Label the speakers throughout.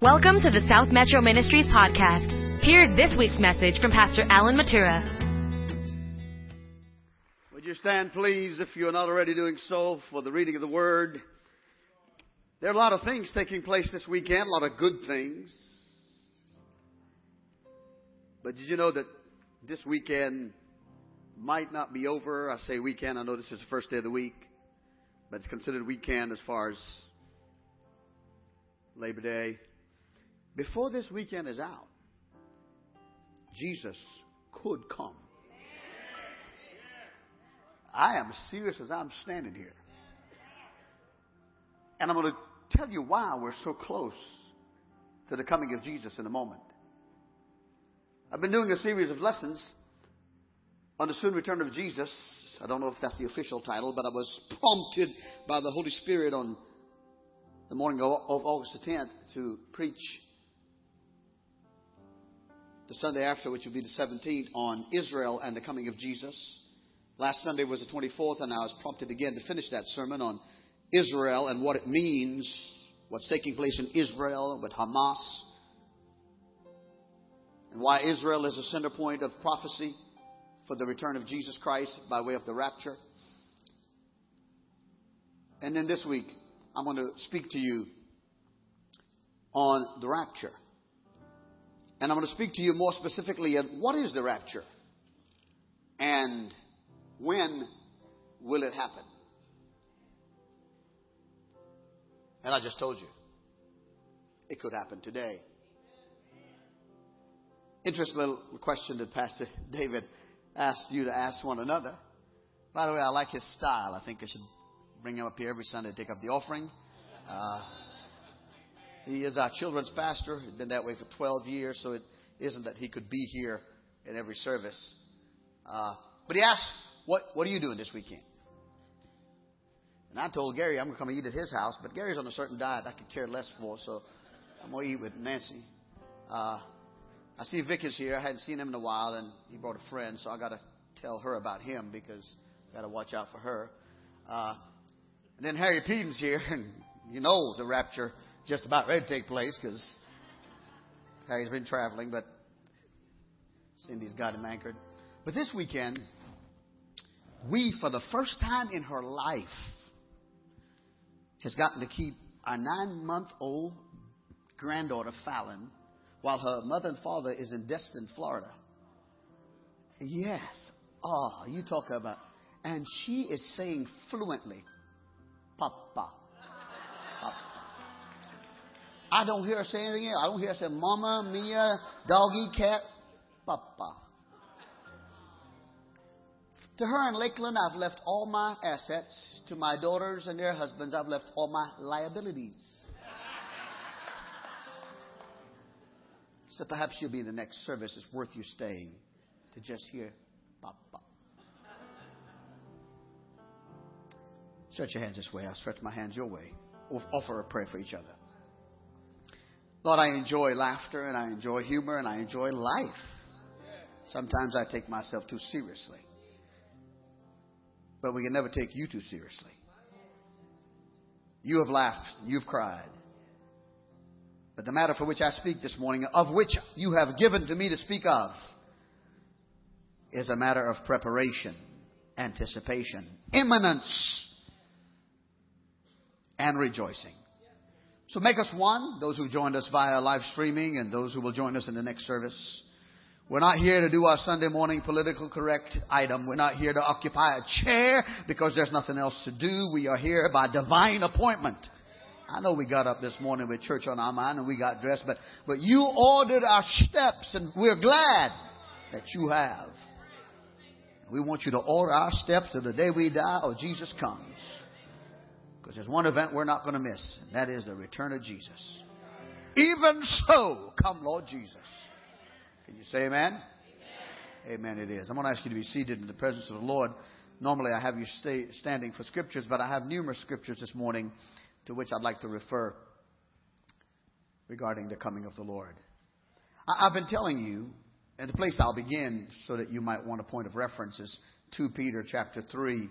Speaker 1: Welcome to the South Metro Ministries podcast. Here's this week's message from Pastor Alan Matura.
Speaker 2: Would you stand, please, if you're not already doing so, for the reading of the Word? There are a lot of things taking place this weekend, a lot of good things. But did you know that this weekend might not be over? I say weekend, I know this is the first day of the week, but it's considered weekend as far as Labor Day. Before this weekend is out, Jesus could come. I am serious as I'm standing here. And I'm going to tell you why we're so close to the coming of Jesus in a moment. I've been doing a series of lessons on the soon return of Jesus. I don't know if that's the official title, but I was prompted by the Holy Spirit on the morning of August the 10th to preach the Sunday after, which will be the 17th, on Israel and the coming of Jesus. Last Sunday was the 24th, and I was prompted again to finish that sermon on Israel and what it means, what's taking place in Israel with Hamas, and why Israel is a center point of prophecy for the return of Jesus Christ by way of the rapture. And then this week, I'm going to speak to you on the rapture. And I'm going to speak to you more specifically on what is the rapture and when will it happen? And I just told you, it could happen today. Interesting little question that Pastor David asked you to ask one another. By the way, I like his style. I think I should bring him up here every Sunday to take up the offering. Uh, he is our children's pastor. He's been that way for 12 years, so it isn't that he could be here in every service. Uh, but he asked, what, what are you doing this weekend? And I told Gary I'm going to come and eat at his house, but Gary's on a certain diet I could care less for, so I'm going to eat with Nancy. Uh, I see Vic is here. I hadn't seen him in a while, and he brought a friend, so I got to tell her about him because I got to watch out for her. Uh, and then Harry Peden's here, and you know the rapture just about ready to take place because Harry's been traveling, but Cindy's got him anchored. But this weekend, we, for the first time in her life, has gotten to keep our nine month old granddaughter, Fallon, while her mother and father is in Destin, Florida. Yes. Oh, you talk about. And she is saying fluently, Papa, I don't hear her say anything else. I don't hear her say mama, mia, doggy, cat, papa. To her in Lakeland, I've left all my assets. To my daughters and their husbands, I've left all my liabilities. So perhaps you'll be in the next service. It's worth you staying to just hear Papa. Stretch your hands this way. I'll stretch my hands your way. Offer a prayer for each other. Lord, I enjoy laughter and I enjoy humor and I enjoy life. Sometimes I take myself too seriously. But we can never take you too seriously. You have laughed, you've cried. But the matter for which I speak this morning, of which you have given to me to speak of, is a matter of preparation, anticipation, imminence, and rejoicing. So make us one, those who joined us via live streaming and those who will join us in the next service. We're not here to do our Sunday morning political correct item. We're not here to occupy a chair because there's nothing else to do. We are here by divine appointment. I know we got up this morning with church on our mind and we got dressed, but, but you ordered our steps and we're glad that you have. We want you to order our steps to the day we die or Jesus comes. Because there's one event we're not going to miss, and that is the return of Jesus. Even so, come Lord Jesus. Can you say amen? Amen. It is. I'm going to ask you to be seated in the presence of the Lord. Normally I have you stay standing for scriptures, but I have numerous scriptures this morning to which I'd like to refer regarding the coming of the Lord. I've been telling you, and the place I'll begin so that you might want a point of reference is 2 Peter chapter 3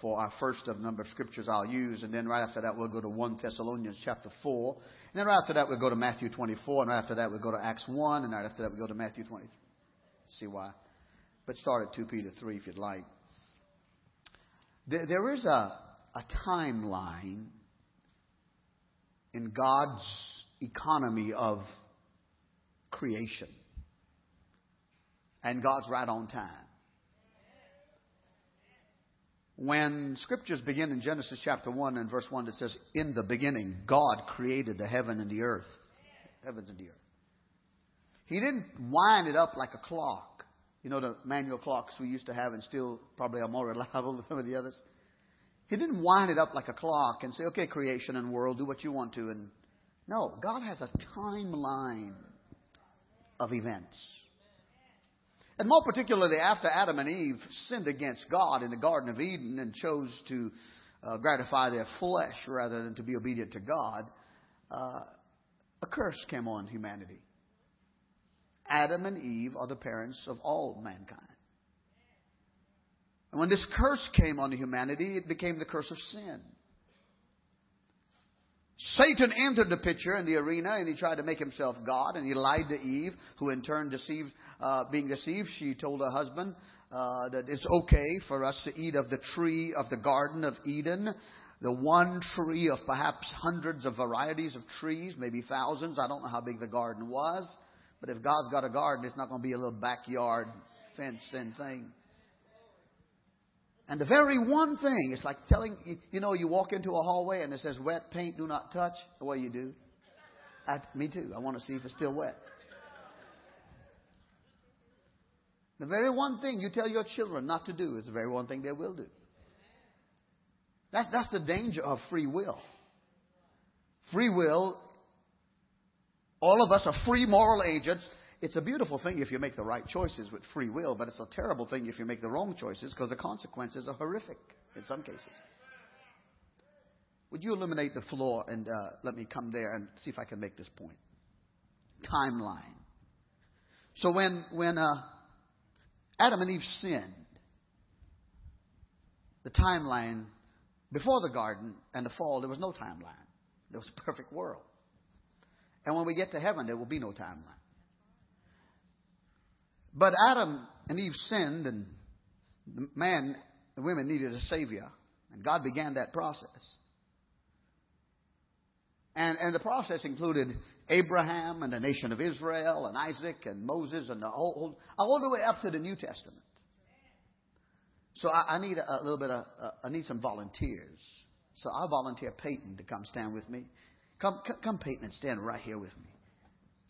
Speaker 2: for our first of number of scriptures I'll use. And then right after that, we'll go to 1 Thessalonians chapter 4. And then right after that, we'll go to Matthew 24. And right after that, we'll go to Acts 1. And right after that, we'll go to Matthew 20. See why? But start at 2 Peter 3 if you'd like. There, there is a, a timeline in God's economy of creation. And God's right on time. When scriptures begin in Genesis chapter 1 and verse 1, it says, In the beginning, God created the heaven and the earth. Heavens and the earth. He didn't wind it up like a clock. You know, the manual clocks we used to have and still probably are more reliable than some of the others. He didn't wind it up like a clock and say, okay, creation and world, do what you want to. And no, God has a timeline of events. And more particularly after Adam and Eve sinned against God in the Garden of Eden and chose to uh, gratify their flesh rather than to be obedient to God, uh, a curse came on humanity. Adam and Eve are the parents of all mankind. And when this curse came on humanity, it became the curse of sin. Satan entered the picture in the arena and he tried to make himself God and he lied to Eve, who in turn deceived, uh, being deceived, she told her husband uh, that it's okay for us to eat of the tree of the Garden of Eden, the one tree of perhaps hundreds of varieties of trees, maybe thousands. I don't know how big the garden was, but if God's got a garden, it's not going to be a little backyard fenced in thing. And the very one thing, it's like telling, you, know, you walk into a hallway and it says, wet paint, do not touch. What do you do? I, me too. I want to see if it's still wet. The very one thing you tell your children not to do is the very one thing they will do. That's, that's the danger of free will. Free will, all of us are free moral agents it's a beautiful thing if you make the right choices with free will, but it's a terrible thing if you make the wrong choices because the consequences are horrific in some cases. Would you illuminate the floor and uh, let me come there and see if I can make this point? Timeline. So when when uh, Adam and Eve sinned, the timeline before the garden and the fall, there was no timeline. There was a perfect world. And when we get to heaven, there will be no timeline. But Adam and Eve sinned, and the man, the women needed a savior, and God began that process. And, and the process included Abraham and the nation of Israel and Isaac and Moses and the whole, all the way up to the New Testament. So I, I need a, a, little bit of, uh, I need some volunteers. So I volunteer Peyton to come stand with me. Come, come, come Peyton, and stand right here with me.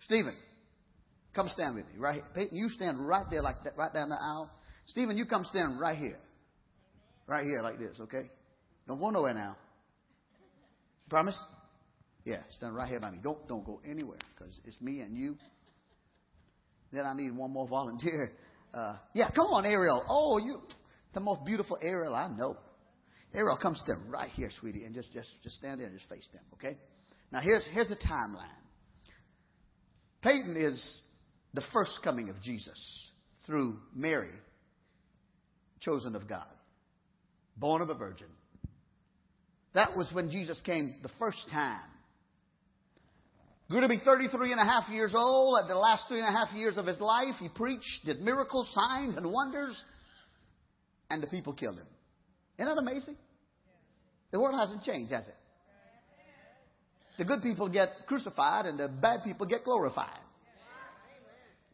Speaker 2: Stephen, Come stand with me, right here. Peyton, you stand right there like that, right down the aisle. Stephen, you come stand right here. Right here like this, okay? Don't go nowhere now. Promise? Yeah, stand right here by me. Don't don't go anywhere because it's me and you. Then I need one more volunteer. Uh, yeah, come on, Ariel. Oh, you, the most beautiful Ariel I know. Ariel, come stand right here, sweetie, and just just just stand there and just face them, okay? Now here's here's the timeline. Peyton is the first coming of Jesus through Mary, chosen of God, born of a virgin. That was when Jesus came the first time. Grew to be 33 and a half years old. At the last three and a half years of his life, he preached, did miracles, signs, and wonders, and the people killed him. Isn't that amazing? The world hasn't changed, has it? The good people get crucified and the bad people get glorified.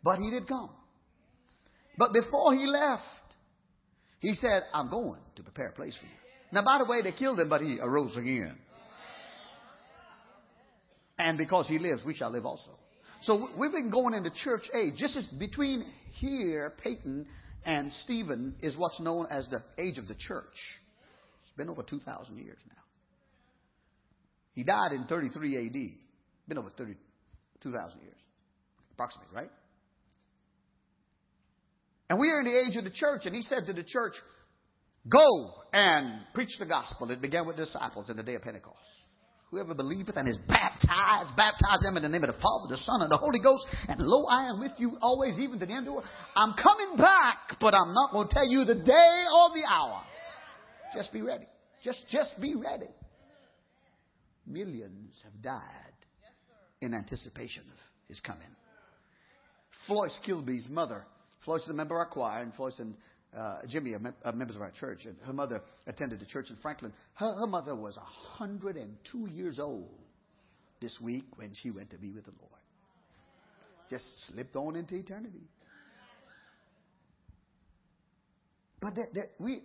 Speaker 2: But he did come. But before he left, he said, I'm going to prepare a place for you. Now, by the way, they killed him, but he arose again. And because he lives, we shall live also. So we've been going into church age. Just as between here, Peyton, and Stephen is what's known as the age of the church. It's been over 2,000 years now. He died in 33 AD. Been over 32,000 years, approximately, right? And we are in the age of the church, and he said to the church, Go and preach the gospel. It began with disciples in the day of Pentecost. Whoever believeth and is baptized, baptize them in the name of the Father, the Son, and the Holy Ghost. And lo, I am with you always, even to the end of the world. I'm coming back, but I'm not going to tell you the day or the hour. Just be ready. Just, just be ready. Millions have died in anticipation of his coming. Floyce Kilby's mother, Floyce is a member of our choir, and Floyce and uh, Jimmy are members of our church. And her mother attended the church in Franklin. Her, her mother was 102 years old this week when she went to be with the Lord. Just slipped on into eternity. But that, that we,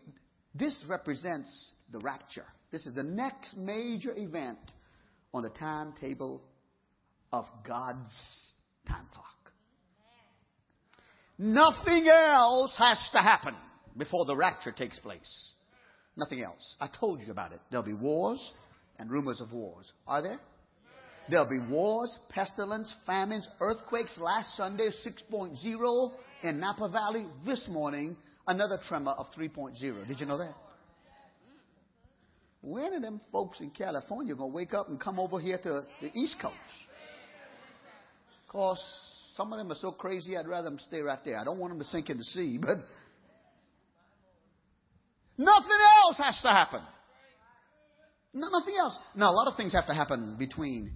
Speaker 2: this represents the rapture. This is the next major event on the timetable of God's time clock. Nothing else has to happen before the rapture takes place. Nothing else. I told you about it. There'll be wars and rumors of wars. Are there? There'll be wars, pestilence, famines, earthquakes. Last Sunday, 6.0 in Napa Valley. This morning, another tremor of 3.0. Did you know that? When are them folks in California going to wake up and come over here to the East Coast? Of course, some of them are so crazy, I'd rather them stay right there. I don't want them to sink in the sea, but nothing else has to happen. No, nothing else. Now, a lot of things have to happen between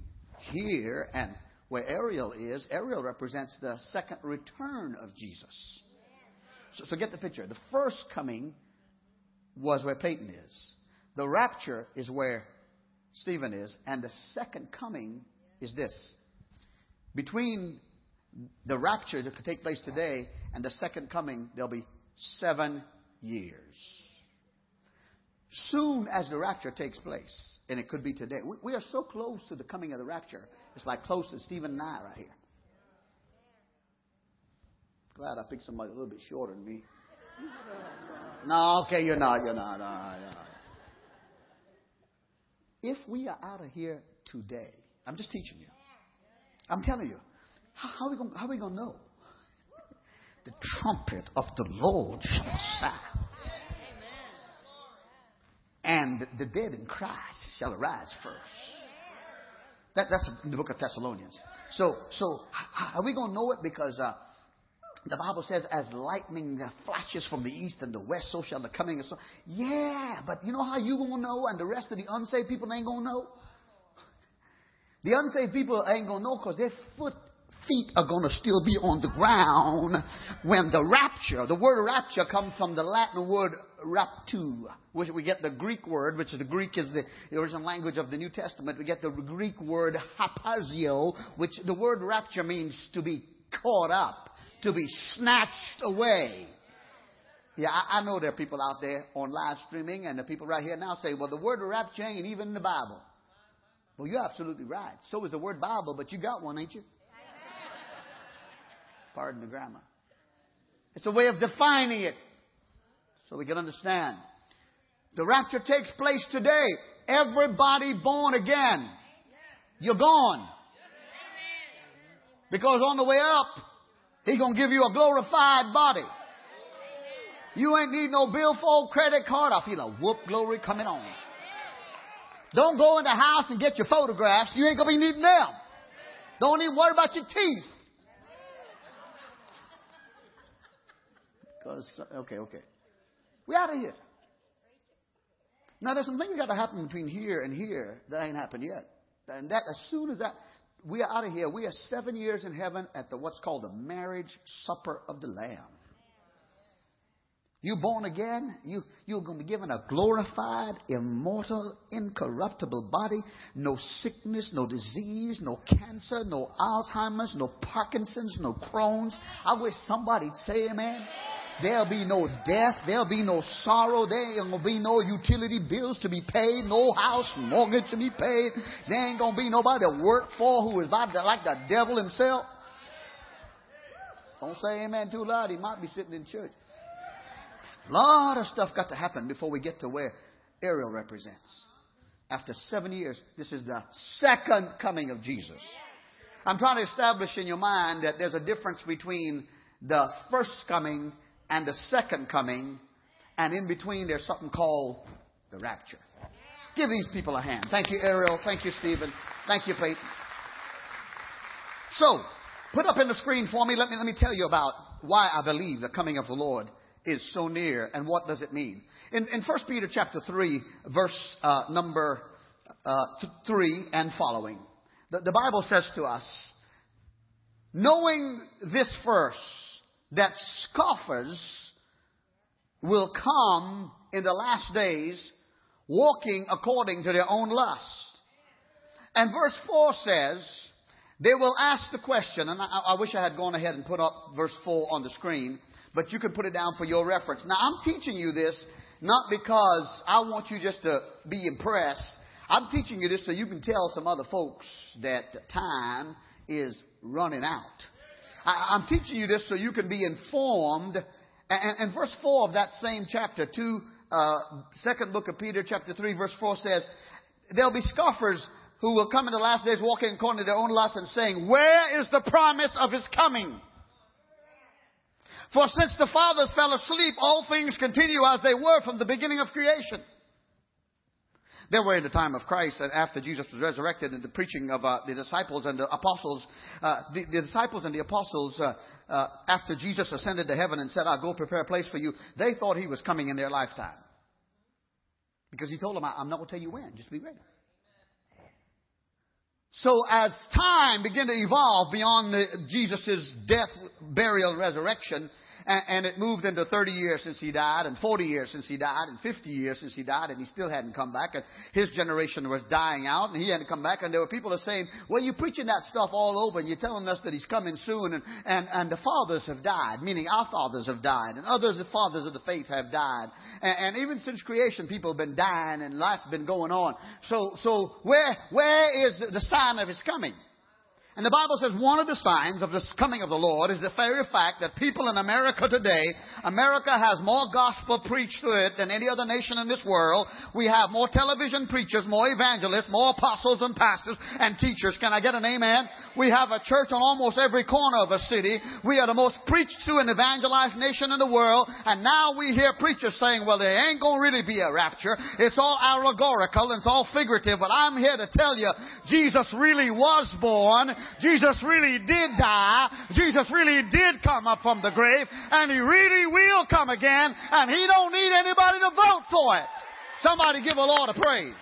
Speaker 2: here and where Ariel is. Ariel represents the second return of Jesus. So, so get the picture. The first coming was where Peyton is. The rapture is where Stephen is. And the second coming is this. Between the rapture that could take place today and the second coming, there'll be seven years. Soon as the rapture takes place, and it could be today, we, we are so close to the coming of the rapture. It's like close to Stephen and I right here. Glad I picked somebody a little bit shorter than me. No, okay, you're not, you're not, no, no. If we are out of here today, I'm just teaching you. I'm telling you, how, are we going, how are we going to know? The trumpet of the Lord shall sound. And the dead in Christ shall arise first. That, that's in the book of Thessalonians. So, so how are we going to know it? Because uh, the Bible says, as lightning flashes from the east and the west, so shall the coming of so. Yeah, but you know how you going to know and the rest of the unsaved people ain't going to know? The unsaved people ain't going to know because their foot feet are going to still be on the ground when the rapture, the word rapture comes from the Latin word raptu, which we get the Greek word, which the Greek is the, the original language of the New Testament. We get the Greek word harpazo, which the word rapture means to be caught up, to be snatched away. Yeah, I, I know there are people out there on live streaming, and the people right here now say, well, the word rapture ain't even in the Bible. Well, you're absolutely right. So is the word Bible, but you got one, ain't you? Pardon the grammar. It's a way of defining it so we can understand. The rapture takes place today. Everybody born again. You're gone. Because on the way up, He's going to give you a glorified body. You ain't need no billfold credit card. I feel a whoop glory coming on. Don't go in the house and get your photographs. You ain't going to be needing them. Don't even worry about your teeth. Because, okay, okay. We're out of here. Now, there's some things got to happen between here and here that ain't happened yet. And that, as soon as that, we are out of here. We are seven years in heaven at the what's called the marriage supper of the Lamb. You born again, you, you're going to be given a glorified, immortal, incorruptible body. No sickness, no disease, no cancer, no Alzheimer's, no Parkinson's, no Crohn's. I wish somebody'd say amen. There'll be no death. There'll be no sorrow. There ain't gonna be no utility bills to be paid, no house mortgage to be paid. There ain't gonna be nobody to work for who is like the devil himself. Don't say amen too loud. He might be sitting in church. A lot of stuff got to happen before we get to where Ariel represents. After seven years, this is the second coming of Jesus. I'm trying to establish in your mind that there's a difference between the first coming and the second coming, and in between there's something called the rapture. Give these people a hand. Thank you, Ariel. Thank you, Stephen. Thank you, Peyton. So, put up in the screen for me. Let me let me tell you about why I believe the coming of the Lord is so near. And what does it mean? In, in 1 Peter chapter 3, verse uh, number uh, th- 3 and following, the, the Bible says to us, knowing this first, that scoffers will come in the last days walking according to their own lust. And verse 4 says, they will ask the question, and I, I, wish I had gone ahead and put up verse 4 on the screen, but you can put it down for your reference. Now, I'm teaching you this not because I want you just to be impressed. I'm teaching you this so you can tell some other folks that time is running out. I, am teaching you this so you can be informed. And, and verse 4 of that same chapter, 2, uh, second book of Peter, chapter 3, verse 4 says, There'll be scoffers who will come in the last days walking according to their own lust and saying, Where is the promise of his coming? For since the fathers fell asleep, all things continue as they were from the beginning of creation. They were in the time of Christ, and after Jesus was resurrected, and the preaching of uh, the disciples and the apostles, uh, the, the, disciples and the apostles, uh, uh after Jesus ascended to heaven and said, "I'll go prepare a place for you," they thought he was coming in their lifetime, because he told them, "I'm not going to tell you when. Just be ready." So as time began to evolve beyond Jesus' death, burial, resurrection, and, and it moved into 30 years since he died, and 40 years since he died, and 50 years since he died, and he still hadn't come back. And his generation was dying out, and he hadn't come back. And there were people that saying, "Well, you're preaching that stuff all over, and you're telling us that he's coming soon." And and and the fathers have died, meaning our fathers have died, and others, the fathers of the faith, have died. And, and even since creation, people have been dying, and life's been going on. So so where where is the sign of his coming? And the Bible says one of the signs of the coming of the Lord is the very fact that people in America today, America has more gospel preached to it than any other nation in this world. We have more television preachers, more evangelists, more apostles and pastors and teachers. Can I get an amen? We have a church on almost every corner of a city. We are the most preached to and evangelized nation in the world. And now we hear preachers saying, well, there ain't going to really be a rapture. It's all allegorical and it's all figurative. But I'm here to tell you, Jesus really was born. Jesus really did die. Jesus really did come up from the grave. And he really will come again. And he don't need anybody to vote for it. Somebody give a Lord a praise.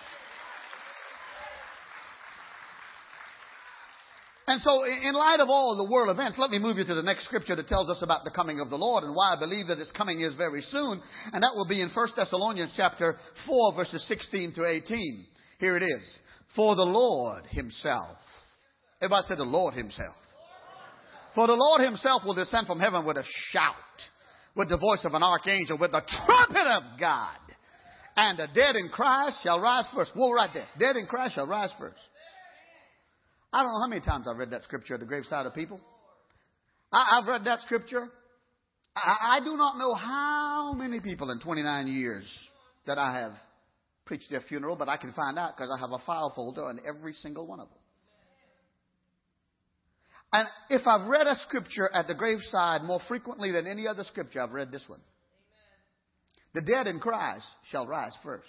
Speaker 2: And so, in light of all the world events, let me move you to the next scripture that tells us about the coming of the Lord and why I believe that His coming is very soon. And that will be in 1 Thessalonians chapter 4, verses 16 to 18. Here it is. For the Lord Himself Everybody said the Lord Himself. For the Lord Himself will descend from heaven with a shout, with the voice of an archangel, with the trumpet of God. And the dead in Christ shall rise first. Whoa, right there. Dead in Christ shall rise first. I don't know how many times I've read that scripture at the graveside of people. I, have read that scripture. I, I do not know how many people in 29 years that I have preached their funeral, but I can find out because I have a file folder on every single one of them. And if I've read a scripture at the graveside more frequently than any other scripture, I've read this one. The dead in Christ shall rise first.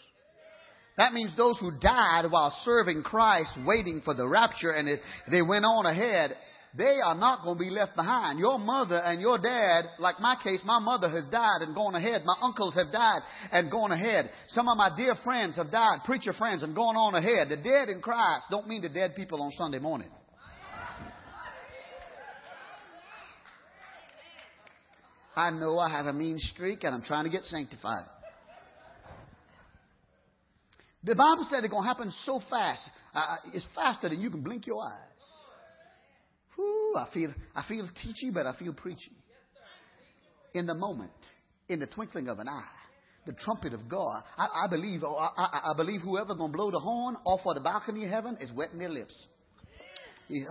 Speaker 2: That means those who died while serving Christ, waiting for the rapture, and they went on ahead, they are not going to be left behind. Your mother and your dad, like my case, my mother has died and gone ahead. My uncles have died and gone ahead. Some of my dear friends have died, preacher friends, and gone on ahead. The dead in Christ don't mean the dead people on Sunday morning. I know I have a mean streak and I'm trying to get sanctified. The Bible said it's going to happen so fast. Uh, it's faster than you can blink your eyes. Whew, I feel, I feel teachy, but I feel preachy. In the moment, in the twinkling of an eye, the trumpet of God. I, I believe, oh, I, I, believe whoever going to blow the horn off of the balcony of heaven is wetting their lips.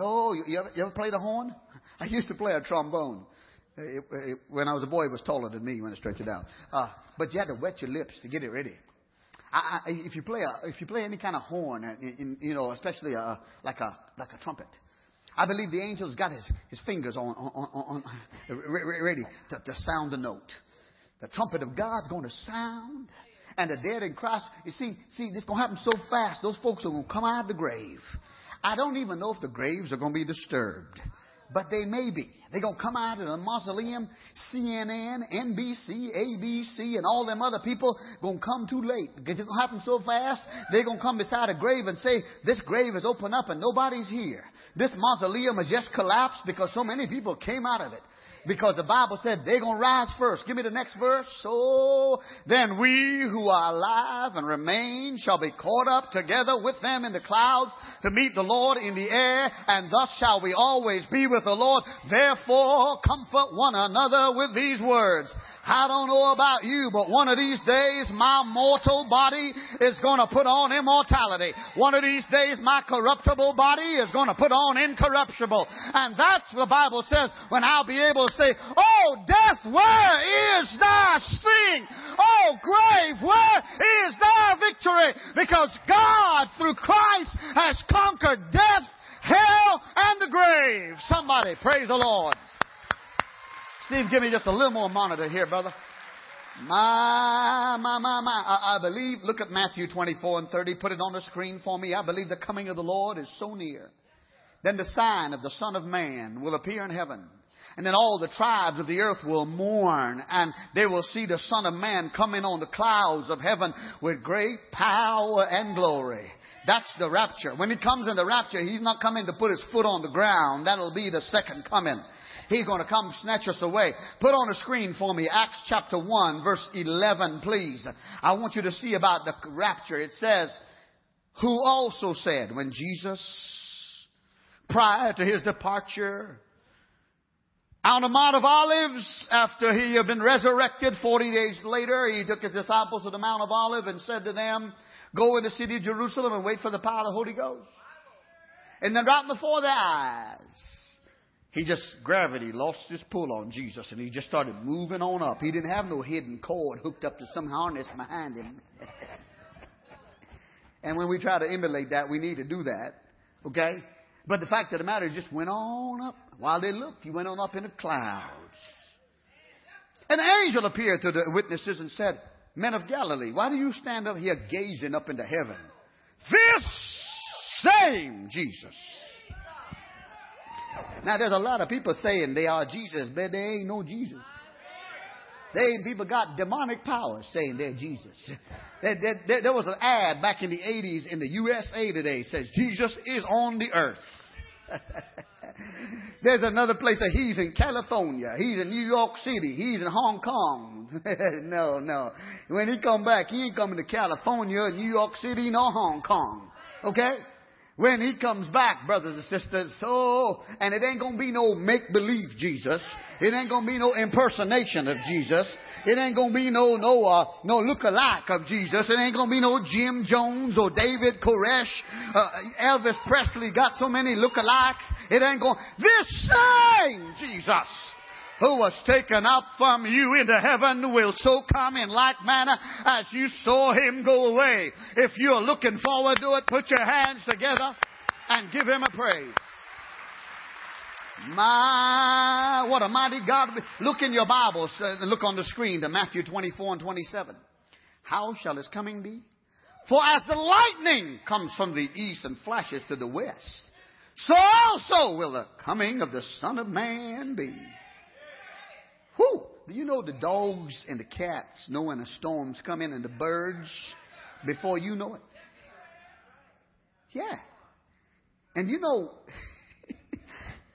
Speaker 2: Oh, you, you, ever, you ever played a horn? I used to play a trombone. It, it, when I was a boy, it was taller than me when it stretched it out. Uh, but you had to wet your lips to get it ready. I, I, if you play a, if you play any kind of horn, uh, in, you know, especially a, like a like a trumpet, I believe the angel's got his, his fingers on, on, on, on ready to, to sound the note. The trumpet of God's going to sound, and the dead in Christ. You see, see, this going to happen so fast. Those folks are going to come out of the grave. I don't even know if the graves are going to be disturbed. But they may be. They're going to come out of the mausoleum, CNN, NBC, ABC, and all them other people going to come too late because it's going to happen so fast. They're going to come beside a grave and say, this grave is open up and nobody's here. This mausoleum has just collapsed because so many people came out of it. Because the Bible said they're going to rise first. Give me the next verse. So then we who are alive and remain shall be caught up together with them in the clouds to meet the Lord in the air, and thus shall we always be with the Lord. Therefore, comfort one another with these words. I don't know about you, but one of these days my mortal body is going to put on immortality. One of these days my corruptible body is going to put on incorruptible. And that's what the Bible says when I'll be able to say, Oh, death, where is thy sting? Oh, grave, where is thy victory? Because God, through Christ, has conquered death, hell, and the grave. Somebody praise the Lord. Steve, give me just a little more monitor here, brother. My, my, my, my. I, I, believe, look at Matthew 24 and 30. Put it on the screen for me. I believe the coming of the Lord is so near. Then the sign of the Son of Man will appear in heaven. And then all the tribes of the earth will mourn and they will see the Son of Man coming on the clouds of heaven with great power and glory. That's the rapture. When he comes in the rapture, he's not coming to put his foot on the ground. That'll be the second coming. He's going to come snatch us away. Put on the screen for me Acts chapter 1, verse 11, please. I want you to see about the rapture. It says, Who also said, when Jesus, prior to his departure, on the Mount of Olives, after he had been resurrected 40 days later, he took his disciples to the Mount of Olives and said to them, Go in the city of Jerusalem and wait for the power of the Holy Ghost. And then right before their eyes, he just, gravity lost his pull on Jesus and he just started moving on up. He didn't have no hidden cord hooked up to some harness behind him. and when we try to emulate that, we need to do that. Okay? But the fact of the matter is, just went on up. While they looked, he went on up in the clouds. An angel appeared to the witnesses and said, Men of Galilee, why do you stand up here gazing up into heaven? This same Jesus now, there's a lot of people saying they are Jesus, but they ain't no Jesus. They people got demonic powers saying they're Jesus. There, there, there was an ad back in the 80s in the USA today says Jesus is on the earth. There's another place that he's in California. He's in New York City. He's in Hong Kong. no, no. When he come back, he ain't coming to California, New York City, nor Hong Kong. Okay? when he comes back, brothers and sisters. So, and it ain't gonna be no make believe Jesus. It ain't gonna be no impersonation of Jesus. It ain't gonna be no no uh, no look alike of Jesus. It ain't gonna be no Jim Jones or David Koresh. Uh, Elvis Presley got so many look-alikes. It ain't gonna. This same Jesus who was taken up from you into heaven will so come in like manner as you saw him go away. If you're looking forward to it, put your hands together and give him a praise. My, what a mighty God. Look in your Bibles, uh, look on the screen to Matthew 24 and 27. How shall his coming be? For as the lightning comes from the east and flashes to the west, so also will the coming of the Son of Man be. Whoo! Do you know the dogs and the cats know when a storm's coming and the birds before you know it? Yeah. And you know,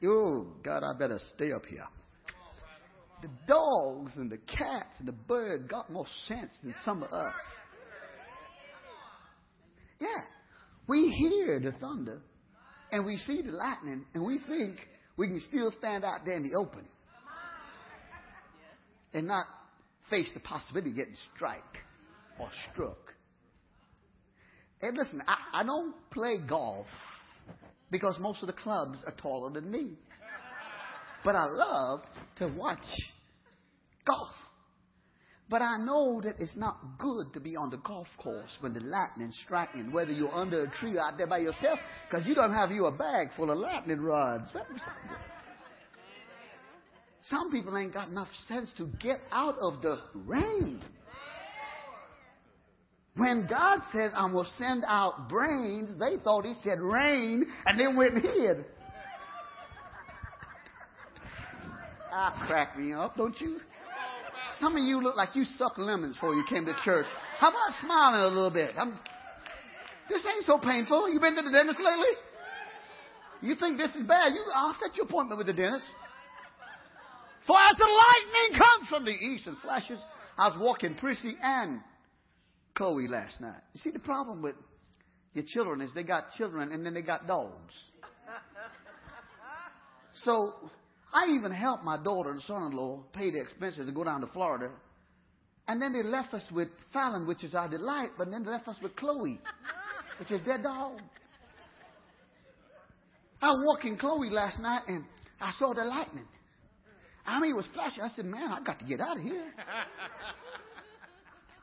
Speaker 2: oh, God, I better stay up here. The dogs and the cats and the bird got more sense than some of us. Yeah. We hear the thunder and we see the lightning and we think we can still stand out there in the open and not face the possibility of getting struck or struck. And listen, I, I don't play golf because most of the clubs are taller than me. But I love to watch golf. But I know that it's not good to be on the golf course when the lightning's striking, whether you're under a tree or out there by yourself, because you don't have you a bag full of lightning rods. Some people ain't got enough sense to get out of the rain. When God says, I'm going to send out brains, they thought he said rain and then went and hid. I ah, crack me up, don't you? Some of you look like you sucked lemons before you came to church. How about smiling a little bit? I'm, this ain't so painful. You been to the dentist lately? You think this is bad? You, I'll set your appointment with the dentist. For as the lightning comes from the east and flashes, I was walking Prissy and Chloe last night. You see, the problem with your children is they got children and then they got dogs. So I even helped my daughter and son-in-law pay the expenses to go down to Florida. And then they left us with Fallon, which is our delight, but then they left us with Chloe, which is their dog. I was walking Chloe last night and I saw the lightning. I mean, it was flashing. I said, man, I got to get out of here.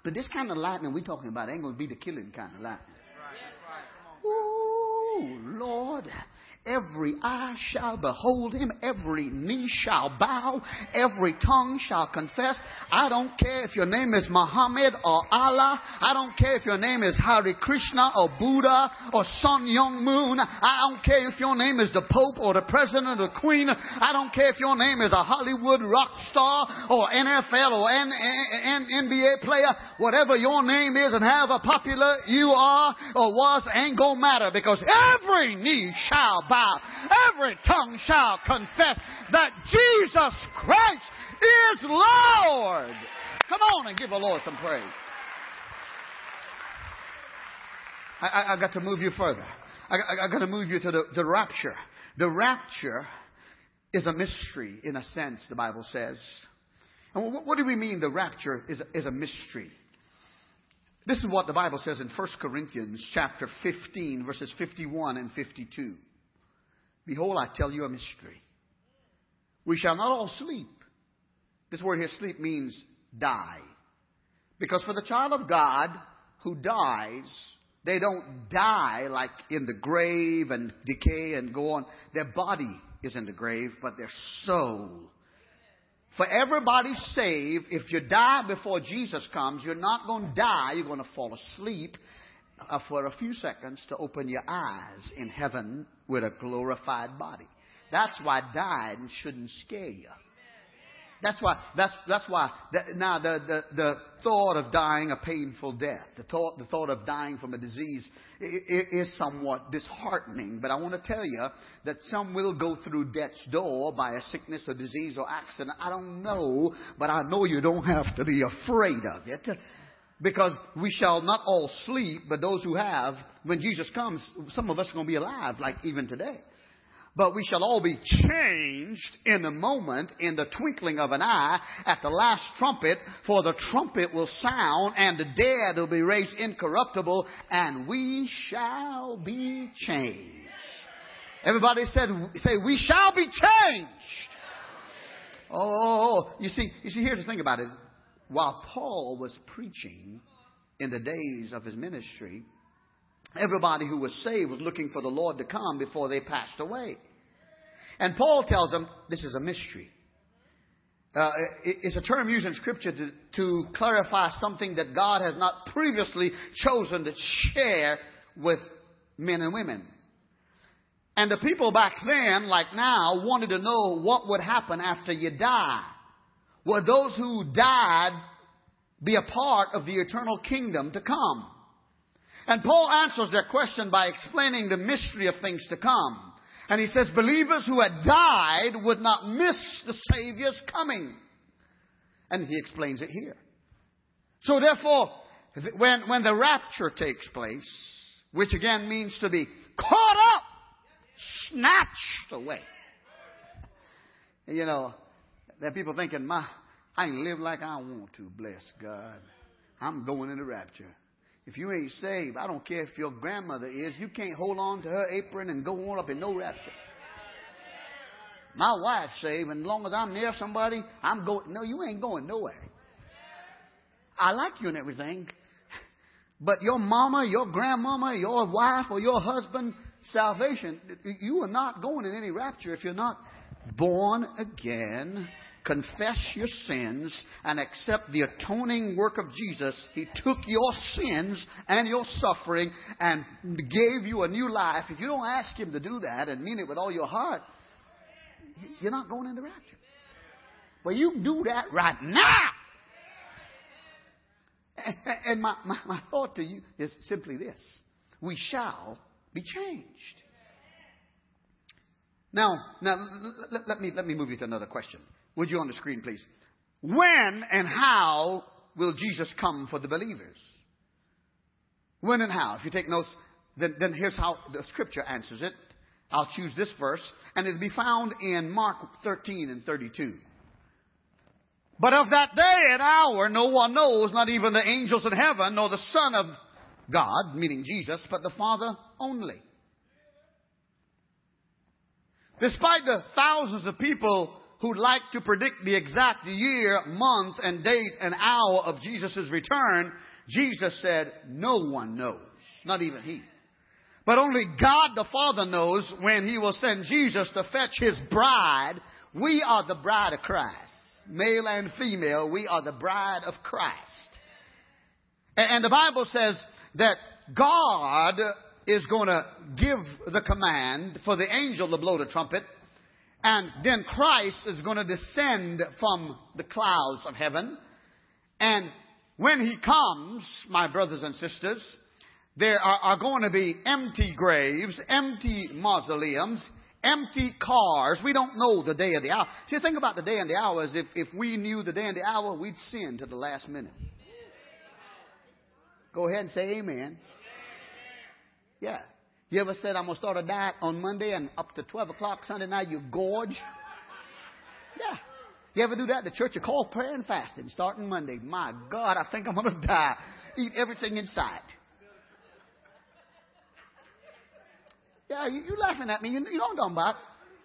Speaker 2: But this kind of lightning we're talking about ain't going to be the killing kind of lightning. Ooh, Lord. Every eye shall behold him, every knee shall bow, every tongue shall confess. I don't care if your name is Muhammad or Allah. I don't care if your name is Hare Krishna or Buddha or Sun Myung Moon. I don't care if your name is the Pope or the President or the Queen. I don't care if your name is a Hollywood rock star or NFL or NBA player. Whatever your name is and however popular you are or was ain't gonna matter because every knee shall Every tongue shall confess that Jesus Christ is Lord. Come on and give the Lord some praise. I, I, I got to move you further. I, I, I got to move you to the, the rapture. The rapture is a mystery in a sense, the Bible says. And what, what do we mean the rapture is is a mystery? This is what the Bible says in 1 Corinthians chapter 15 verses 51 and 52. Behold, I tell you a mystery. We shall not all sleep. This word here, sleep, means die. Because for the child of God who dies, they don't die like in the grave and decay and go on. Their body is in the grave, but their soul. For everybody saved, if you die before Jesus comes, you're not going to die. You're going to fall asleep uh, for a few seconds to open your eyes in heaven with a glorified body. That's why dying shouldn't scare you. That's why, that's, that's why, that, now the, the, the thought of dying a painful death, the thought, the thought of dying from a disease is somewhat disheartening. But I want to tell you that some will go through death's door by a sickness or disease or accident. I don't know, but I know you don't have to be afraid of it. Because we shall not all sleep, but those who have, when Jesus comes, some of us are going to be alive, like even today. But we shall all be changed in a moment, in the twinkling of an eye, at the last trumpet, for the trumpet will sound, and the dead will be raised incorruptible, and we shall be changed. Everybody said, say, we shall be changed. Oh, oh, oh, oh. you see, you see, here's the thing about it while Paul was preaching in the days of his ministry, everybody who was saved was looking for the Lord to come before they passed away. And Paul tells them this is a mystery. Uh, it's a term used in Scripture to, to clarify something that God has not previously chosen to share with men and women. And the people back then, like now, wanted to know what would happen after you die. Will those who died be a part of the eternal kingdom to come? And Paul answers their question by explaining the mystery of things to come. And he says, believers who had died would not miss the Savior's coming. And he explains it here. So therefore, when, when the rapture takes place, which again means to be caught up, snatched away. You know, there people thinking, my, I can live like I want to, bless God. I'm going in the rapture. If you ain't saved, I don't care if your grandmother is, you can't hold on to her apron and go on up in no rapture. My wife's saved, and as long as I'm near somebody, I'm going. No, you ain't going nowhere. I like you and everything, but your mama, your grandmama, your wife, or your husband, salvation, you are not going in any rapture if you're not born again confess your sins and accept the atoning work of Jesus, He took your sins and your suffering and gave you a new life. If you don't ask Him to do that and mean it with all your heart, you're not going into rapture. Well, you do that right now. And my, my, my thought to you is simply this we shall be changed. Now, now let, let, me, let me move you to another question. Would you on the screen, please? When and how will Jesus come for the believers? When and how? If you take notes, then, then here's how the scripture answers it. I'll choose this verse, and it'll be found in Mark 13 and 32. But of that day and hour no one knows, not even the angels in heaven, nor the Son of God, meaning Jesus, but the Father only. Despite the thousands of people who'd like to predict the exact year, month, and date and hour of Jesus' return, Jesus said, No one knows, not even He. But only God the Father knows when He will send Jesus to fetch His bride. We are the bride of Christ. Male and female, we are the bride of Christ. And the Bible says that God is going to give the command for the angel to blow the trumpet. And then Christ is going to descend from the clouds of heaven. And when he comes, my brothers and sisters, there are, are going to be empty graves, empty mausoleums, empty cars. We don't know the day of the hour. See, think about the day and the hour is if, if we knew the day and the hour, we'd sin to the last minute. Go ahead and say amen. Yeah. You ever said, I'm going to start a diet on Monday and up to 12 o'clock Sunday night you gorge? Yeah. You ever do that? The church, you call prayer and fasting starting Monday. My God, I think I'm going to die. Eat everything in sight. Yeah, you, you laughing at me. You, you know what I'm talking about.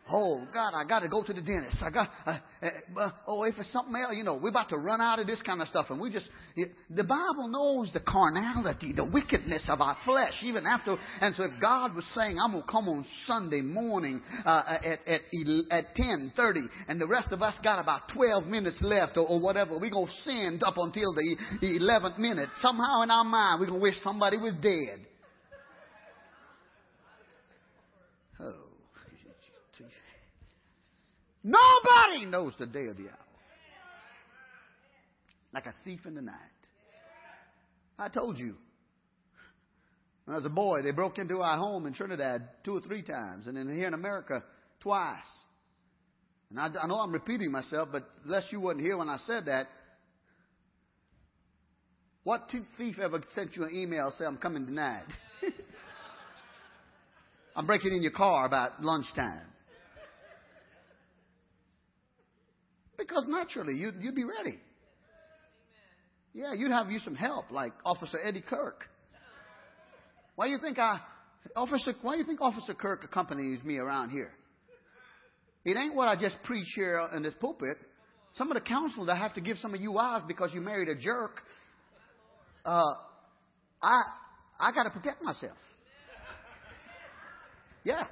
Speaker 2: Oh God, I got to go to the dentist. I got. Uh, uh, oh, if it's something else, you know, we're about to run out of this kind of stuff, and we just. It, the Bible knows the carnality, the wickedness of our flesh, even after. And so, if God was saying, "I'm gonna come on Sunday morning uh, at at at ten thirty, and the rest of us got about twelve minutes left, or, or whatever, we're gonna sin up until the eleventh minute. Somehow in our mind, we're gonna wish somebody was dead. Nobody knows the day of the hour. Like a thief in the night. I told you. When I was a boy, they broke into our home in Trinidad two or three times, and then here in America, twice. And I, I know I'm repeating myself, but unless you wasn't here when I said that, what thief ever sent you an email saying, I'm coming tonight? I'm breaking in your car about lunchtime. Because naturally, you'd, you'd be ready. Yeah, you'd have you some help, like Officer Eddie Kirk. Why do you think I, Officer? Why do you think Officer Kirk accompanies me around here? It ain't what I just preach here in this pulpit. Some of the counsel that I have to give some of you wives because you married a jerk. Uh, I I got to protect myself. Yeah.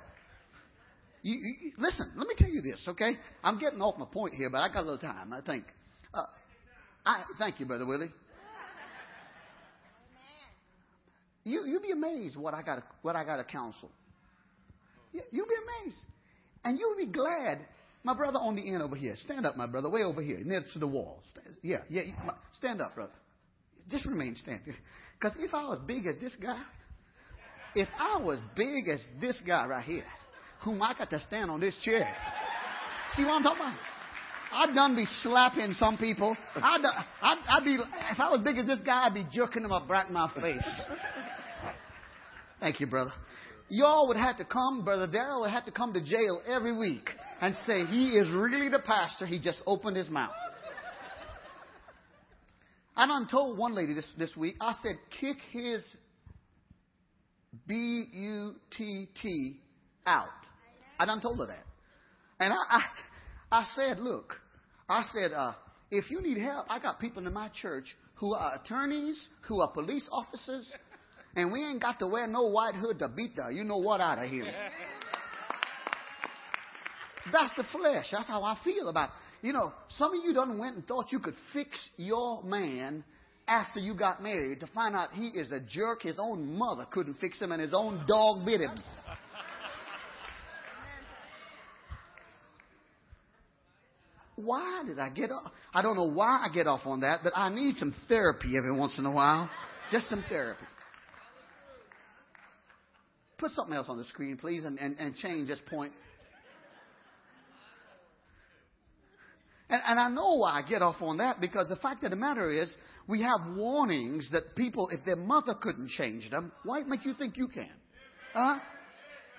Speaker 2: You, you, listen, let me tell you this, okay? I'm getting off my point here, but I got a little time, I think. Uh, I, thank you, Brother Willie. You, you'll be amazed what I got what I got to counsel. You, you'll be amazed. And you'll be glad. My brother on the end over here. Stand up, my brother, way over here, near to the wall. Yeah, yeah. Stand up, brother. Just remain standing. Because if I was big as this guy, if I was big as this guy right here, whom I got to stand on this chair. See what I'm talking about? I'd done be slapping some people. I'd, I'd, I'd be, if I was big as this guy, I'd be jerking them up right in my face. Thank you, brother. Y'all would have to come, Brother Darrell would have to come to jail every week and say, he is really the pastor. He just opened his mouth. I done told one lady this, this week, I said, kick his B U T T out. I done told her that. And I, I, I said, look, I said, uh, if you need help, I got people in my church who are attorneys, who are police officers, and we ain't got to wear no white hood to beat the you know what out of here. That's the flesh. That's how I feel about it. You know, some of you done went and thought you could fix your man after you got married to find out he is a jerk. His own mother couldn't fix him and his own dog bit him. Why did I get off? I don't know why I get off on that, but I need some therapy every once in a while. Just some therapy. Put something else on the screen, please, and, and, and change this point. And, and I know why I get off on that because the fact of the matter is, we have warnings that people, if their mother couldn't change them, why make you think you can? Huh?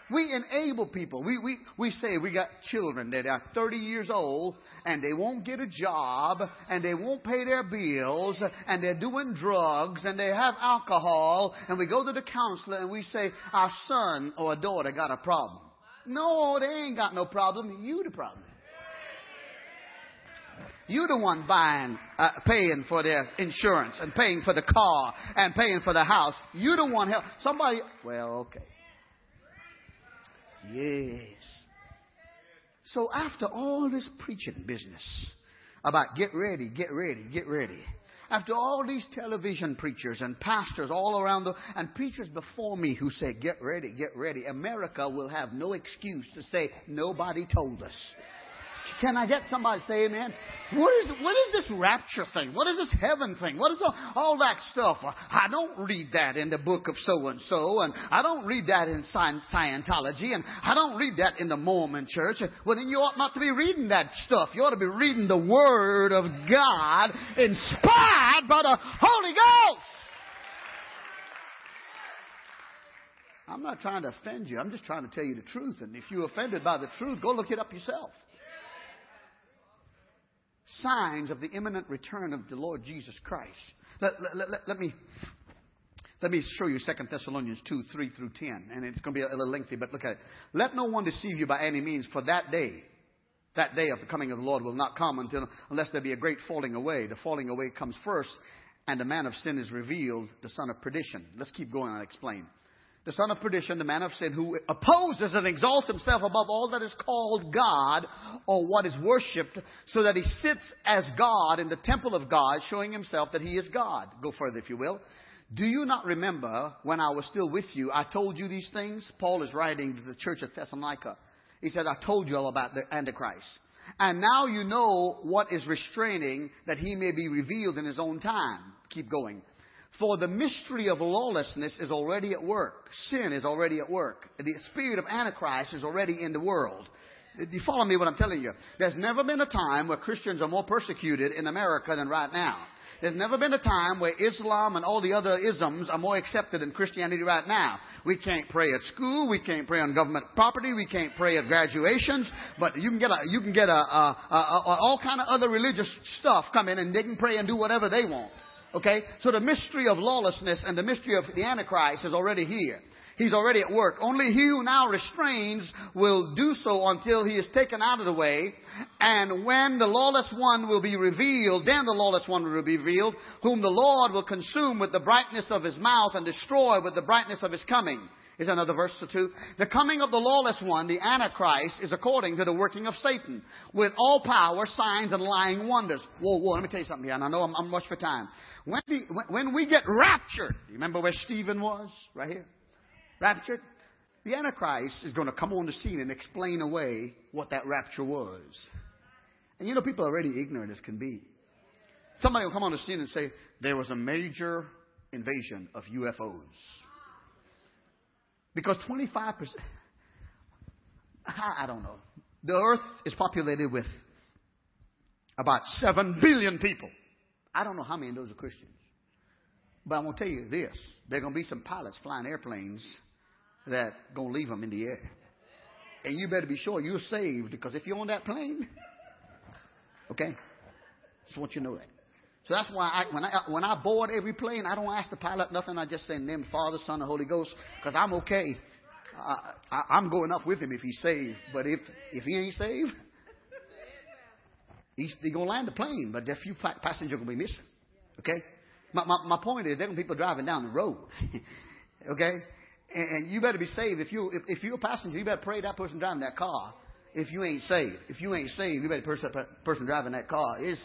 Speaker 2: We enable people. We, we, we say we got children that are 30 years old and they won't get a job and they won't pay their bills and they're doing drugs and they have alcohol and we go to the counselor and we say our son or daughter got a problem. No, they ain't got no problem. You the problem. You the one buying, uh, paying for their insurance and paying for the car and paying for the house. You the one help. Somebody, well, okay. Yes. So after all this preaching business about get ready, get ready, get ready, after all these television preachers and pastors all around the, and preachers before me who say get ready, get ready, America will have no excuse to say nobody told us. Can I get somebody to say amen? What is, what is this rapture thing? What is this heaven thing? What is all, all that stuff? I don't read that in the book of so and so, and I don't read that in Scientology, and I don't read that in the Mormon church. Well, then you ought not to be reading that stuff. You ought to be reading the Word of God inspired by the Holy Ghost. I'm not trying to offend you. I'm just trying to tell you the truth. And if you're offended by the truth, go look it up yourself signs of the imminent return of the Lord Jesus Christ. Let, let, let, let me let me show you 2 Thessalonians 2, 3 through 10. And it's going to be a little lengthy, but look at it. Let no one deceive you by any means, for that day, that day of the coming of the Lord will not come until, unless there be a great falling away. The falling away comes first, and the man of sin is revealed, the son of perdition. Let's keep going and explain the son of perdition, the man of sin, who opposes and exalts himself above all that is called God or what is worshipped, so that he sits as God in the temple of God, showing himself that he is God. Go further, if you will. Do you not remember when I was still with you, I told you these things? Paul is writing to the church of Thessalonica. He said, I told you all about the Antichrist. And now you know what is restraining that he may be revealed in his own time. Keep going. For the mystery of lawlessness is already at work. Sin is already at work. The spirit of Antichrist is already in the world. Do you follow me what I'm telling you? There's never been a time where Christians are more persecuted in America than right now. There's never been a time where Islam and all the other isms are more accepted than Christianity right now. We can't pray at school. We can't pray on government property. We can't pray at graduations. But you can get a, you can get a, a, a, all kind of other religious stuff come in and they can pray and do whatever they want. Okay? So the mystery of lawlessness and the mystery of the Antichrist is already here. He's already at work. Only he who now restrains will do so until he is taken out of the way. And when the lawless one will be revealed, then the lawless one will be revealed, whom the Lord will consume with the brightness of his mouth and destroy with the brightness of his coming. Is another verse or two. The coming of the lawless one, the Antichrist, is according to the working of Satan, with all power, signs, and lying wonders. Whoa, whoa, let me tell you something here, and I know I'm, I'm rushed for time. When, the, when we get raptured, you remember where Stephen was? Right here. Raptured. The Antichrist is going to come on the scene and explain away what that rapture was. And you know, people are already ignorant as can be. Somebody will come on the scene and say, there was a major invasion of UFOs. Because 25%, I don't know. The earth is populated with about 7 billion people. I don't know how many of those are Christians. But I'm going to tell you this. There are going to be some pilots flying airplanes that are going to leave them in the air. And you better be sure you're saved because if you're on that plane, okay, just want you to know that. So that's why I, when I when I board every plane, I don't ask the pilot nothing. I just say name Father, Son, and Holy Ghost because I'm okay. I, I, I'm going up with him if he's saved. But if if he ain't saved, He's, he's going to land the plane, but a few passengers are going to be missing. Okay? My, my, my point is, there are people driving down the road. okay? And, and, you better be saved. If, you, if, if you're a passenger, you better pray that person driving that car if you ain't saved. If you ain't saved, you better pray that person driving that car. It's,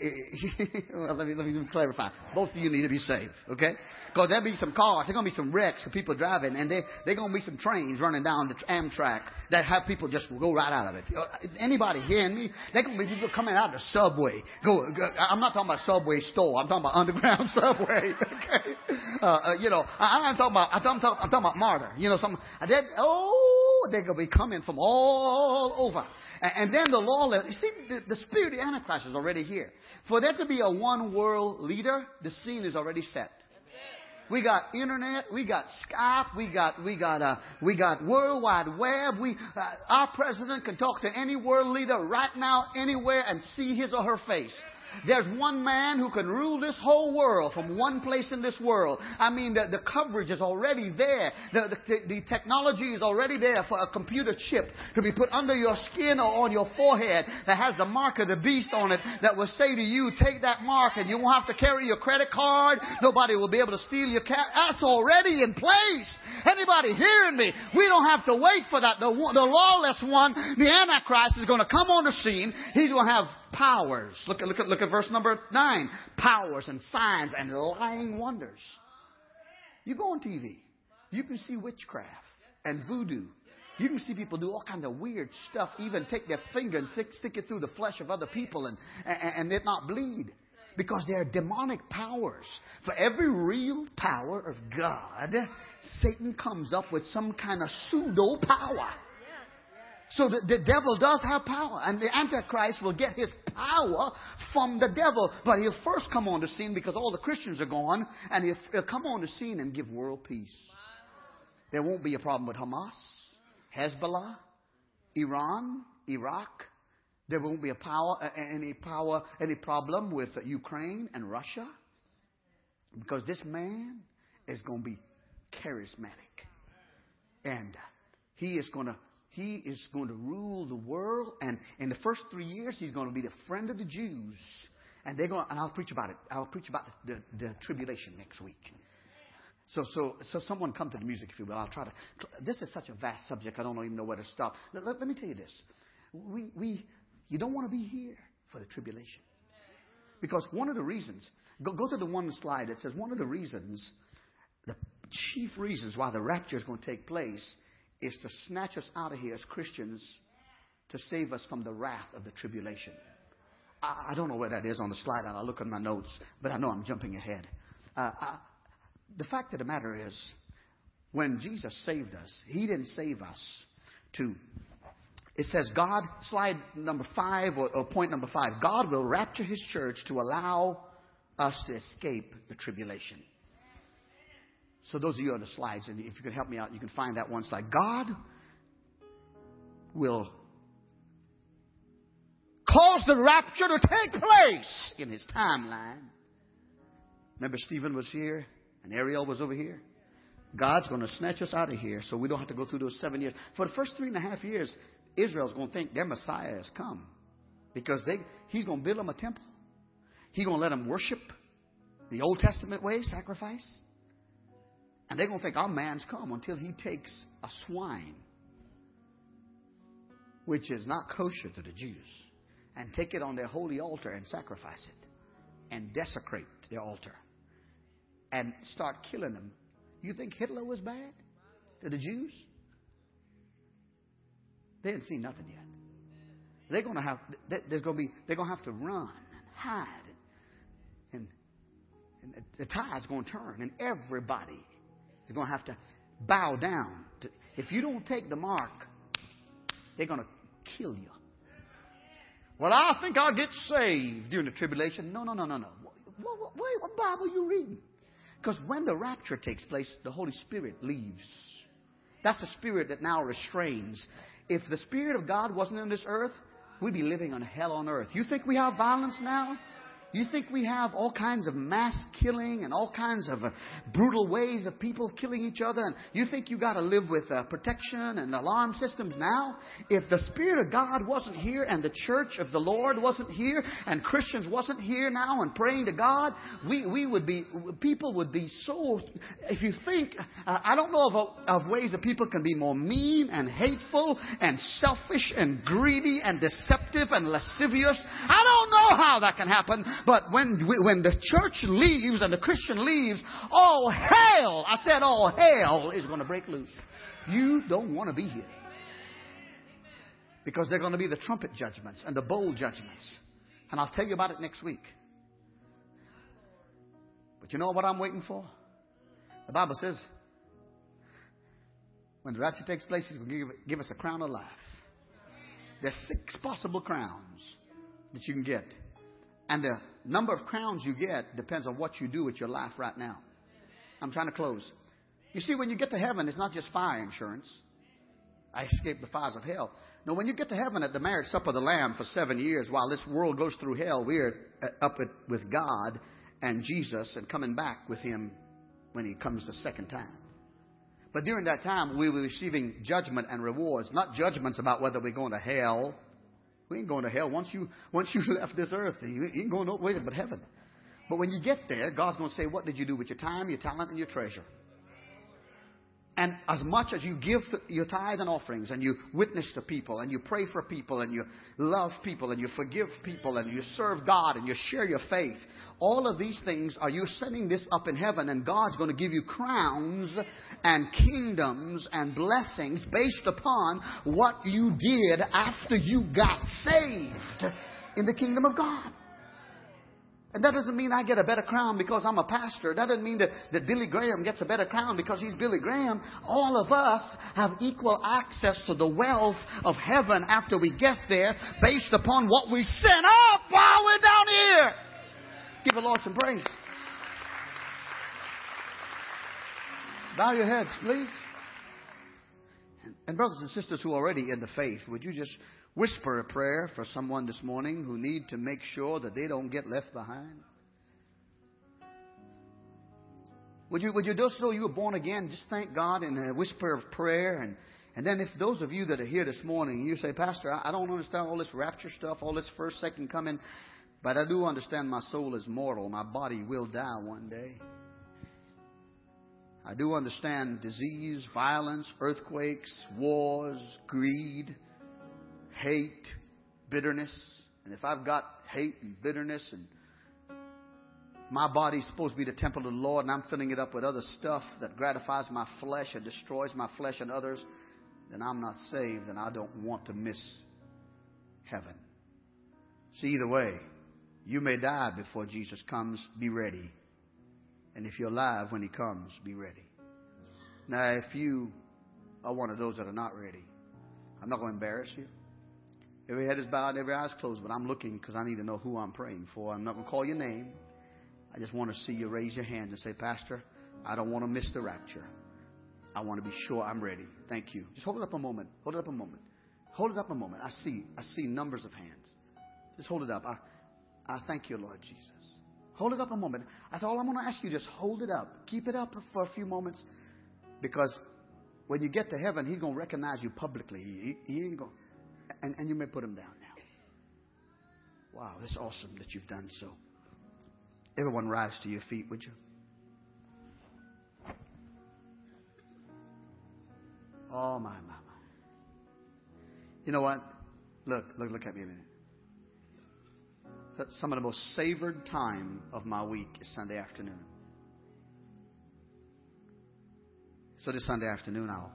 Speaker 2: well, let me, let me clarify. Both of you need to be saved, okay? Because there'll be some cars, there's going to be some wrecks of people driving, and there there's going to be some trains running down the Amtrak that have people just go right out of it. Uh, anybody hearing me? There's going to be people coming out of the subway. Go, go I'm not talking about subway store. I'm talking about underground subway, okay? Uh, uh, you know, I, am talking about, I'm talking, I'm talking about martyr. You know, some, that, oh, they're going to be coming from all over. And, and then the lawless, you see, the, the spirit of the Antichrist is already here. For there to be a one world leader, the scene is already set. We got internet. We got Skype. We got we got uh, we got World Wide Web. We uh, our president can talk to any world leader right now, anywhere, and see his or her face. There's one man who can rule this whole world from one place in this world. I mean, the, the coverage is already there. The, the, the technology is already there for a computer chip to be put under your skin or on your forehead that has the mark of the beast on it that will say to you, take that mark and you won't have to carry your credit card. Nobody will be able to steal your cat. That's already in place. Anybody hearing me? We don't have to wait for that. The, the lawless one, the Antichrist, is going to come on the scene. He's going to have powers. Look at, look at, look at verse number nine. Powers and signs and lying wonders. You go on TV. You can see witchcraft and voodoo. You can see people do all kinds of weird stuff, even take their finger and stick, stick it through the flesh of other people and, and, and it not bleed. Because they are demonic powers. For every real power of God, Satan comes up with some kind of pseudo power. So the, the devil does have power, and the Antichrist will get his power from the devil. But he'll first come on the scene because all the Christians are gone, and he'll, he'll come on the scene and give world peace. There won't be a problem with Hamas, Hezbollah, Iran, Iraq. There won't be a power, any power, any problem with Ukraine and Russia, because this man is going to be charismatic, and he is going to he is going to rule the world, and in the first three years, he's going to be the friend of the Jews. And they're going, and I'll preach about it. I'll preach about the, the, the tribulation next week. So, so, so someone come to the music, if you will. I'll try to. This is such a vast subject. I don't even know where to stop. Let, let, let me tell you this. We, we, you don't want to be here for the tribulation. Because one of the reasons, go, go to the one slide that says one of the reasons, the chief reasons why the rapture is going to take place is to snatch us out of here as Christians to save us from the wrath of the tribulation. I, I don't know where that is on the slide, I'll look at my notes, but I know I'm jumping ahead. Uh, I, the fact of the matter is, when Jesus saved us, He didn't save us to. It says, God, slide number five, or, or point number five, God will rapture His church to allow us to escape the tribulation. So those of you on the slides, and if you can help me out, you can find that one slide. God will cause the rapture to take place in his timeline. Remember, Stephen was here and Ariel was over here? God's going to snatch us out of here so we don't have to go through those seven years. For the first three and a half years, Israel's going to think their Messiah has come because they, he's going to build them a temple. He's going to let them worship the Old Testament way, sacrifice. And they're going to think our man's come until he takes a swine, which is not kosher to the Jews, and take it on their holy altar and sacrifice it and desecrate their altar and start killing them. You think Hitler was bad to the Jews? They hadn't seen nothing yet. They're going to have. There's going to be. They're going to have to run and hide, and, and the tide's going to turn, and everybody is going to have to bow down. To, if you don't take the mark, they're going to kill you. Well, I think I'll get saved during the tribulation. No, no, no, no, no. What, what, what Bible are you reading? Because when the rapture takes place, the Holy Spirit leaves. That's the spirit that now restrains. If the Spirit of God wasn't in this earth, we'd be living on hell on earth. You think we have violence now? You think we have all kinds of mass killing and all kinds of uh, brutal ways of people killing each other? And you think you got to live with uh, protection and alarm systems now? If the Spirit of God wasn't here and the church of the Lord wasn't here and Christians wasn't here now and praying to God, we, we would be, people would be so, if you think, uh, I don't know of, of ways that people can be more mean and hateful and selfish and greedy and deceptive and lascivious. I don't know how that can happen. But when, when the church leaves and the Christian leaves, all hell, I said all hell is going to break loose. You don't want to be here. Because they're going to be the trumpet judgments and the bowl judgments. And I'll tell you about it next week. But you know what I'm waiting for? The Bible says, when the rapture takes place, He's going to give, give us a crown of life. There's six possible crowns that you can get. And the number of crowns you get depends on what you do with your life right now. I'm trying to close. You see, when you get to heaven, it's not just fire insurance. I escaped the fires of hell. No, when you get to heaven at the marriage supper of the Lamb for seven years, while this world goes through hell, we're uh, up with God and Jesus and coming back with Him when He comes the second time. But during that time, we were receiving judgment and rewards, not judgments about whether we're going to hell we ain't going to hell. Once you, once you left this earth, you ain't going nowhere but heaven. But when you get there, God's going to say, What did you do with your time, your talent, and your treasure? And as much as you give your tithe and offerings and you witness to people and you pray for people and you love people and you forgive people and you serve God and you share your faith, all of these things are you setting this up in heaven and God's going to give you crowns and kingdoms and blessings based upon what you did after you got saved in the kingdom of God. And that doesn't mean I get a better crown because I'm a pastor. That doesn't mean that, that Billy Graham gets a better crown because he's Billy Graham. All of us have equal access to the wealth of heaven after we get there based upon what we sent up while we're down here. Give the Lord some praise. Bow your heads, please. And, and brothers and sisters who are already in the faith, would you just whisper a prayer for someone this morning who need to make sure that they don't get left behind? Would you, would you just so you were born again, just thank God in a whisper of prayer? And, and then if those of you that are here this morning, you say, Pastor, I, I don't understand all this rapture stuff, all this first, second coming, but I do understand my soul is mortal. My body will die one day. I do understand disease, violence, earthquakes, wars, greed hate, bitterness. And if I've got hate and bitterness and my body's supposed to be the temple of the Lord and I'm filling it up with other stuff that gratifies my flesh and destroys my flesh and others, then I'm not saved and I don't want to miss heaven. See, either way, you may die before Jesus comes. Be ready. And if you're alive when he comes, be ready. Now, if you are one of those that are not ready, I'm not going to embarrass you. Every head is bowed, every eye is closed, but I'm looking because I need to know who I'm praying for. I'm not going to call your name. I just want to see you raise your hand and say, Pastor, I don't want to miss the rapture. I want to be sure I'm ready. Thank you. Just hold it up a moment. Hold it up a moment. Hold it up a moment. I see. I see numbers of hands. Just hold it up. I, I thank you, Lord Jesus. Hold it up a moment. That's all I'm going to ask you. Just hold it up. Keep it up for a few moments, because when you get to heaven, He's going to recognize you publicly. He, he ain't going. And, and you may put them down now. Wow, that's awesome that you've done so. Everyone rise to your feet, would you? Oh, my, my, my. You know what? Look, look, look at me a minute. Some of the most savored time of my week is Sunday afternoon. So this Sunday afternoon, I'll,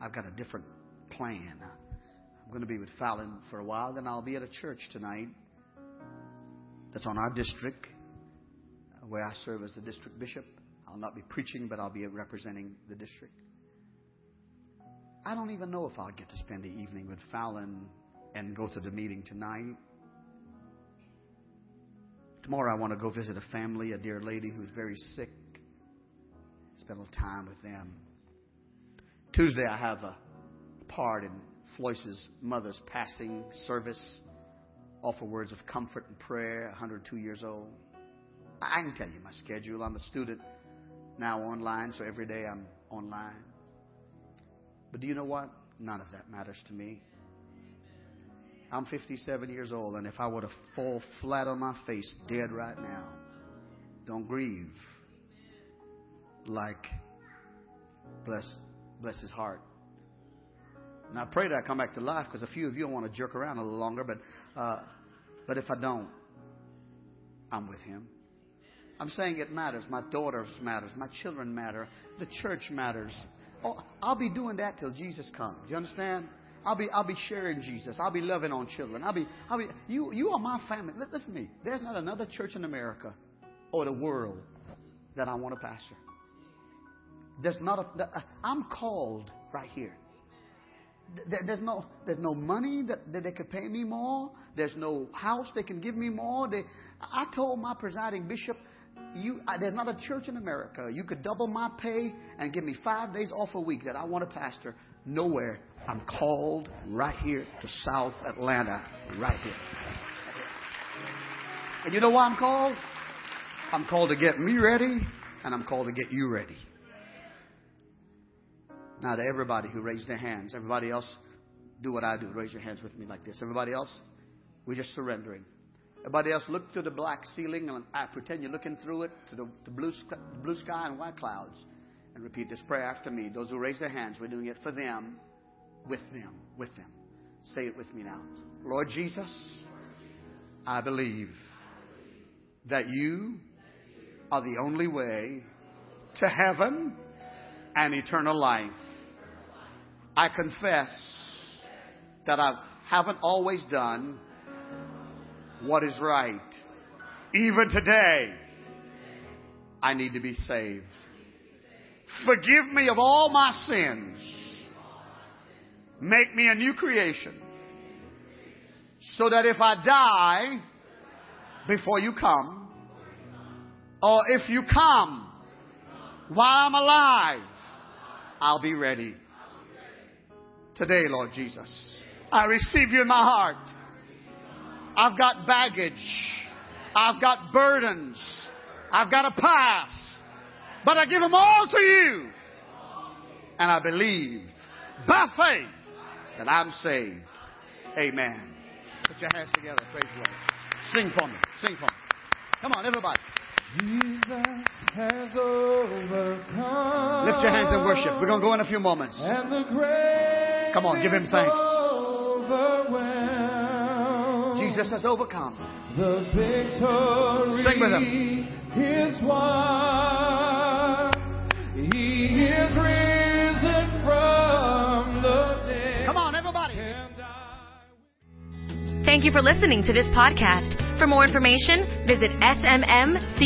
Speaker 2: I've got a different plan going to be with Fallon for a while. Then I'll be at a church tonight that's on our district uh, where I serve as the district bishop. I'll not be preaching, but I'll be representing the district. I don't even know if I'll get to spend the evening with Fallon and go to the meeting tonight. Tomorrow I want to go visit a family, a dear lady who's very sick. Spend a little time with them. Tuesday I have a part in Floyce's mother's passing service. offer words of comfort and prayer, 102 years old. I can tell you my schedule. I'm a student now online, so every day I'm online. But do you know what? None of that matters to me. I'm 57 years old, and if I were to fall flat on my face, dead right now, don't grieve like bless bless his heart. And I pray that I come back to life because a few of you don't want to jerk around a little longer, but uh, but if I don't, I'm with him. I'm saying it matters. My daughters matters. My children matter. The church matters. Oh, I'll be doing that till Jesus comes. You understand? I'll be, I'll be sharing Jesus. I'll be loving on children. I'll be, I'll be, you, you are my family. Listen to me. There's not another church in America or the world that I want to pastor. There's not a, I'm called right here. There's no, there's no money that, that they could pay me more. There's no house they can give me more. They, I told my presiding bishop, you, there's not a church in America. You could double my pay and give me five days off a week that I want to pastor. Nowhere. I'm called right here to South Atlanta, right here. And you know why I'm called? I'm called to get me ready, and I'm called to get you ready. Now, to everybody who raised their hands, everybody else, do what I do. Raise your hands with me like this. Everybody else, we're just surrendering. Everybody else, look through the black ceiling and I pretend you're looking through it to the, blue, blue sky and white clouds. And repeat this prayer after me. Those who raise their hands, we're doing it for them, with them, with them. Say it with me now. Lord Jesus, I believe that you are the only way to heaven and eternal life. I confess that I haven't always done what is right. Even today, I need to be saved. Forgive me of all my sins. Make me a new creation. So that if I die before you come, or if you come while I'm alive, I'll be ready. Today, Lord Jesus, I receive you in my heart. I've got baggage. I've got burdens. I've got a past. But I give them all to you. And I believe by faith that I'm saved. Amen. Put your hands together. Praise the Lord. Sing for me. Sing for me. Come on, everybody.
Speaker 3: Jesus.
Speaker 2: Lift your hands and worship. We're going to go in a few moments.
Speaker 3: And the grave
Speaker 2: Come on, give him thanks. Jesus has overcome.
Speaker 3: The victory
Speaker 2: Sing with him.
Speaker 3: is won. He is risen from the dead.
Speaker 2: Come on, everybody.
Speaker 1: Thank you for listening to this podcast. For more information, visit smmcog.com.